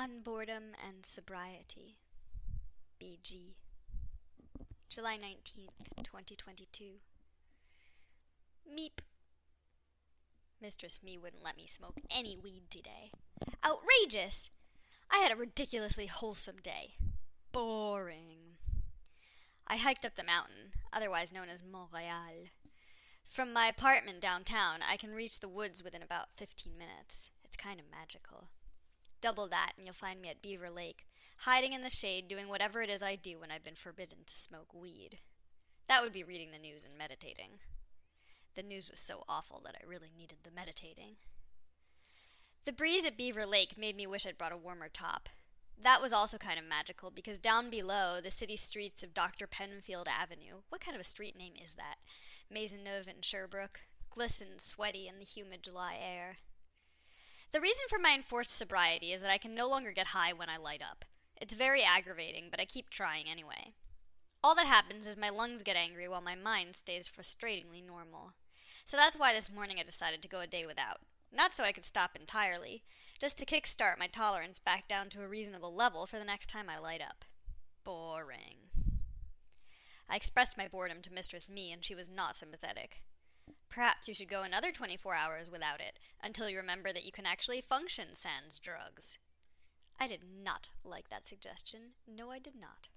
On Boredom and Sobriety. BG. July 19th, 2022. Meep. Mistress Me wouldn't let me smoke any weed today. Outrageous! I had a ridiculously wholesome day. Boring. I hiked up the mountain, otherwise known as Mont Royal. From my apartment downtown, I can reach the woods within about 15 minutes. It's kind of magical. Double that, and you'll find me at Beaver Lake, hiding in the shade doing whatever it is I do when I've been forbidden to smoke weed. That would be reading the news and meditating. The news was so awful that I really needed the meditating. The breeze at Beaver Lake made me wish I'd brought a warmer top. That was also kind of magical because down below, the city streets of Dr. Penfield Avenue, what kind of a street name is that? Maisonneuve and Sherbrooke, glistened sweaty in the humid July air. The reason for my enforced sobriety is that I can no longer get high when I light up. It's very aggravating, but I keep trying anyway. All that happens is my lungs get angry while my mind stays frustratingly normal. So that's why this morning I decided to go a day without. Not so I could stop entirely, just to kickstart my tolerance back down to a reasonable level for the next time I light up. Boring. I expressed my boredom to Mistress Me, and she was not sympathetic. Perhaps you should go another 24 hours without it, until you remember that you can actually function sans drugs. I did not like that suggestion. No, I did not.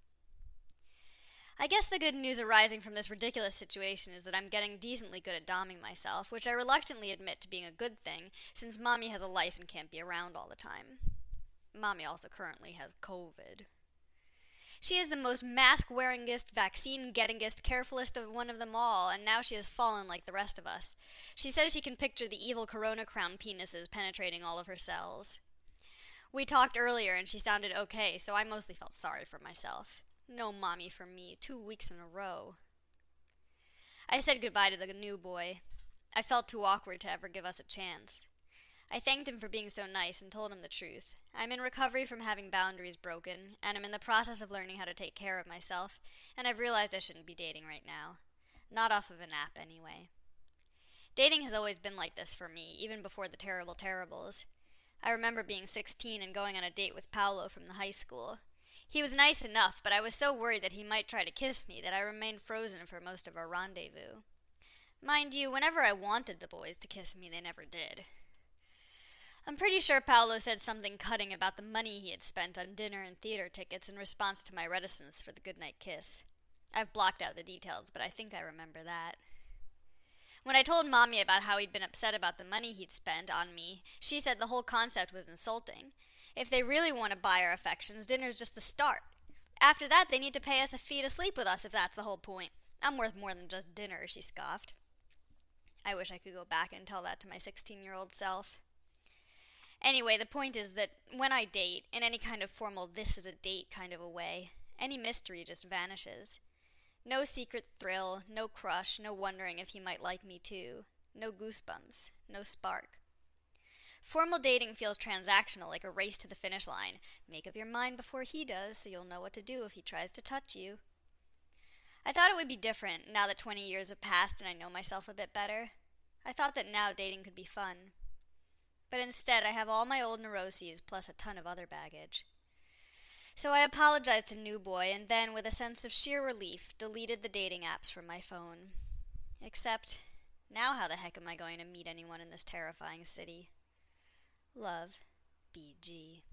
I guess the good news arising from this ridiculous situation is that I'm getting decently good at domming myself, which I reluctantly admit to being a good thing, since Mommy has a life and can't be around all the time. Mommy also currently has COVID. She is the most mask wearingest, vaccine gettingest, carefulest of one of them all, and now she has fallen like the rest of us. She says she can picture the evil corona crown penises penetrating all of her cells. We talked earlier and she sounded okay, so I mostly felt sorry for myself. No mommy for me, two weeks in a row. I said goodbye to the new boy. I felt too awkward to ever give us a chance. I thanked him for being so nice and told him the truth. I'm in recovery from having boundaries broken, and I'm in the process of learning how to take care of myself, and I've realized I shouldn't be dating right now. Not off of an app, anyway. Dating has always been like this for me, even before the terrible terribles. I remember being 16 and going on a date with Paolo from the high school. He was nice enough, but I was so worried that he might try to kiss me that I remained frozen for most of our rendezvous. Mind you, whenever I wanted the boys to kiss me, they never did. I'm pretty sure Paolo said something cutting about the money he had spent on dinner and theater tickets in response to my reticence for the goodnight kiss. I've blocked out the details, but I think I remember that. When I told Mommy about how he'd been upset about the money he'd spent on me, she said the whole concept was insulting. If they really want to buy our affections, dinner's just the start. After that, they need to pay us a fee to sleep with us if that's the whole point. I'm worth more than just dinner, she scoffed. I wish I could go back and tell that to my 16 year old self. Anyway, the point is that when I date, in any kind of formal this is a date kind of a way, any mystery just vanishes. No secret thrill, no crush, no wondering if he might like me too. No goosebumps, no spark. Formal dating feels transactional, like a race to the finish line. Make up your mind before he does, so you'll know what to do if he tries to touch you. I thought it would be different now that 20 years have passed and I know myself a bit better. I thought that now dating could be fun. But instead, I have all my old neuroses plus a ton of other baggage. So I apologized to New Boy and then, with a sense of sheer relief, deleted the dating apps from my phone. Except, now how the heck am I going to meet anyone in this terrifying city? Love, BG.